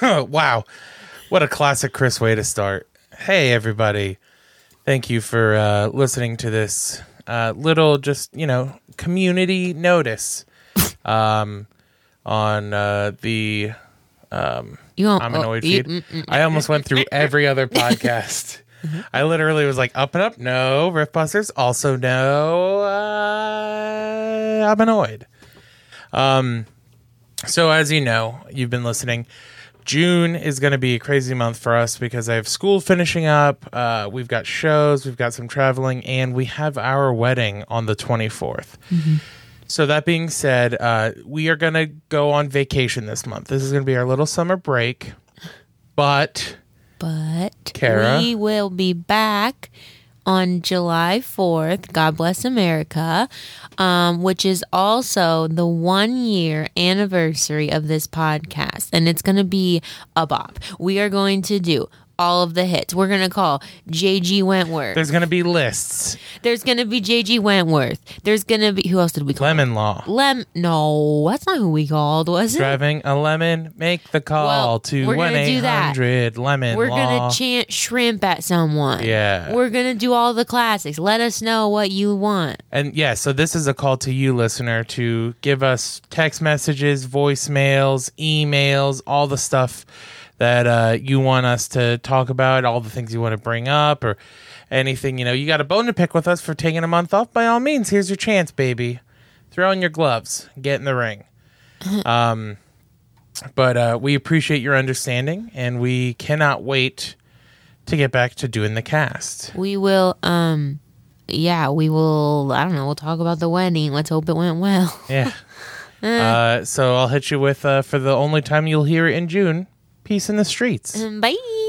wow. What a classic Chris way to start. Hey, everybody. Thank you for uh, listening to this uh, little, just, you know, community notice um, on uh, the um, You I'm oh, annoyed you- feed. mm, mm, I almost went through every other podcast. I literally was like, up and up, no. Rift Busters, also no. Uh, I'm annoyed. Um, so as you know, you've been listening. June is going to be a crazy month for us because I have school finishing up. Uh, we've got shows, we've got some traveling, and we have our wedding on the 24th. So that being said, uh, we are going to go on vacation this month. This is going to be our little summer break. But But Kara? we will be back on July 4th, God Bless America, um, which is also the one year anniversary of this podcast. And it's going to be a bop. We are going to do all of the hits. We're to call JG Wentworth. there's to be lists. There's to be JG Wentworth. There's to be, who else did we call? Lemon Law. Lem. No, that's not who we called, was it? Driving a lemon, make the call Well, to we're 1 gonna do that. 800 Lemon We're Law. gonna chant shrimp at someone. Yeah. We're gonna do all the classics. Let us know what you want. And yeah, so this is a call to you, listener, to give us text messages, voicemails, emails, all the stuff that uh, you want us to talk about, all the things you want to bring up, or anything. You know, you got a bone to pick with us for taking a month off. By all means, here's your chance, baby. Throw on your gloves, get in the ring. um, but uh, we appreciate your understanding, and we cannot wait to get back to doing the cast. We will um yeah, we will I don't know, we'll talk about the wedding. Let's hope it went well. Yeah. uh, so I'll hit you with uh, for the only time you'll hear it in June. Peace in the streets. Mm, bye.